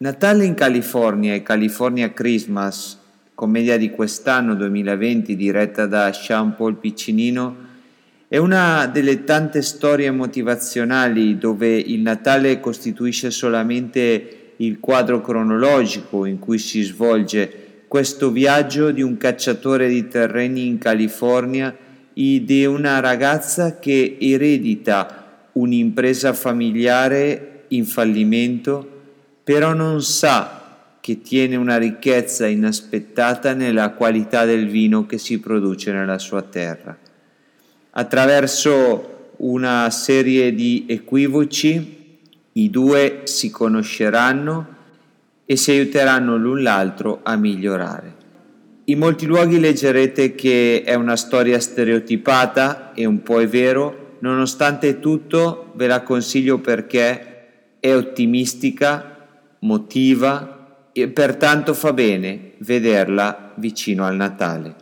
Natale in California e California Christmas, commedia di quest'anno 2020 diretta da Sean Paul Piccinino, è una delle tante storie motivazionali dove il Natale costituisce solamente il quadro cronologico in cui si svolge questo viaggio di un cacciatore di terreni in California e di una ragazza che eredita un'impresa familiare in fallimento, però non sa che tiene una ricchezza inaspettata nella qualità del vino che si produce nella sua terra. Attraverso una serie di equivoci i due si conosceranno e si aiuteranno l'un l'altro a migliorare. In molti luoghi leggerete che è una storia stereotipata e un po' è vero, nonostante tutto ve la consiglio perché è ottimistica, motiva e pertanto fa bene vederla vicino al Natale.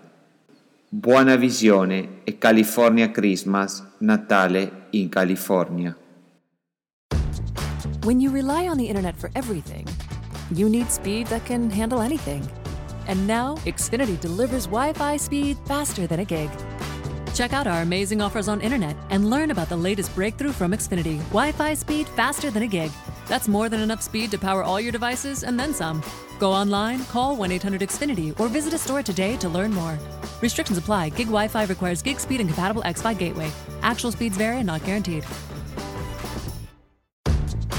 Buona visione e California Christmas, Natale in California. When you rely on the internet for everything, you need speed that can handle anything. And now, Xfinity delivers Wi Fi speed faster than a gig. Check out our amazing offers on internet and learn about the latest breakthrough from Xfinity Wi Fi speed faster than a gig. That's more than enough speed to power all your devices and then some. Go online, call 1 800 Xfinity, or visit a store today to learn more. Restrictions apply. Gig Wi Fi requires gig speed and compatible X Fi gateway. Actual speeds vary and not guaranteed.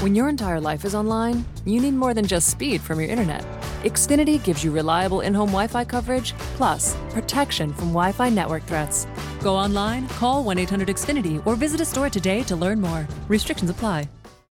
When your entire life is online, you need more than just speed from your internet. Xfinity gives you reliable in home Wi Fi coverage, plus protection from Wi Fi network threats. Go online, call 1 800 Xfinity, or visit a store today to learn more. Restrictions apply.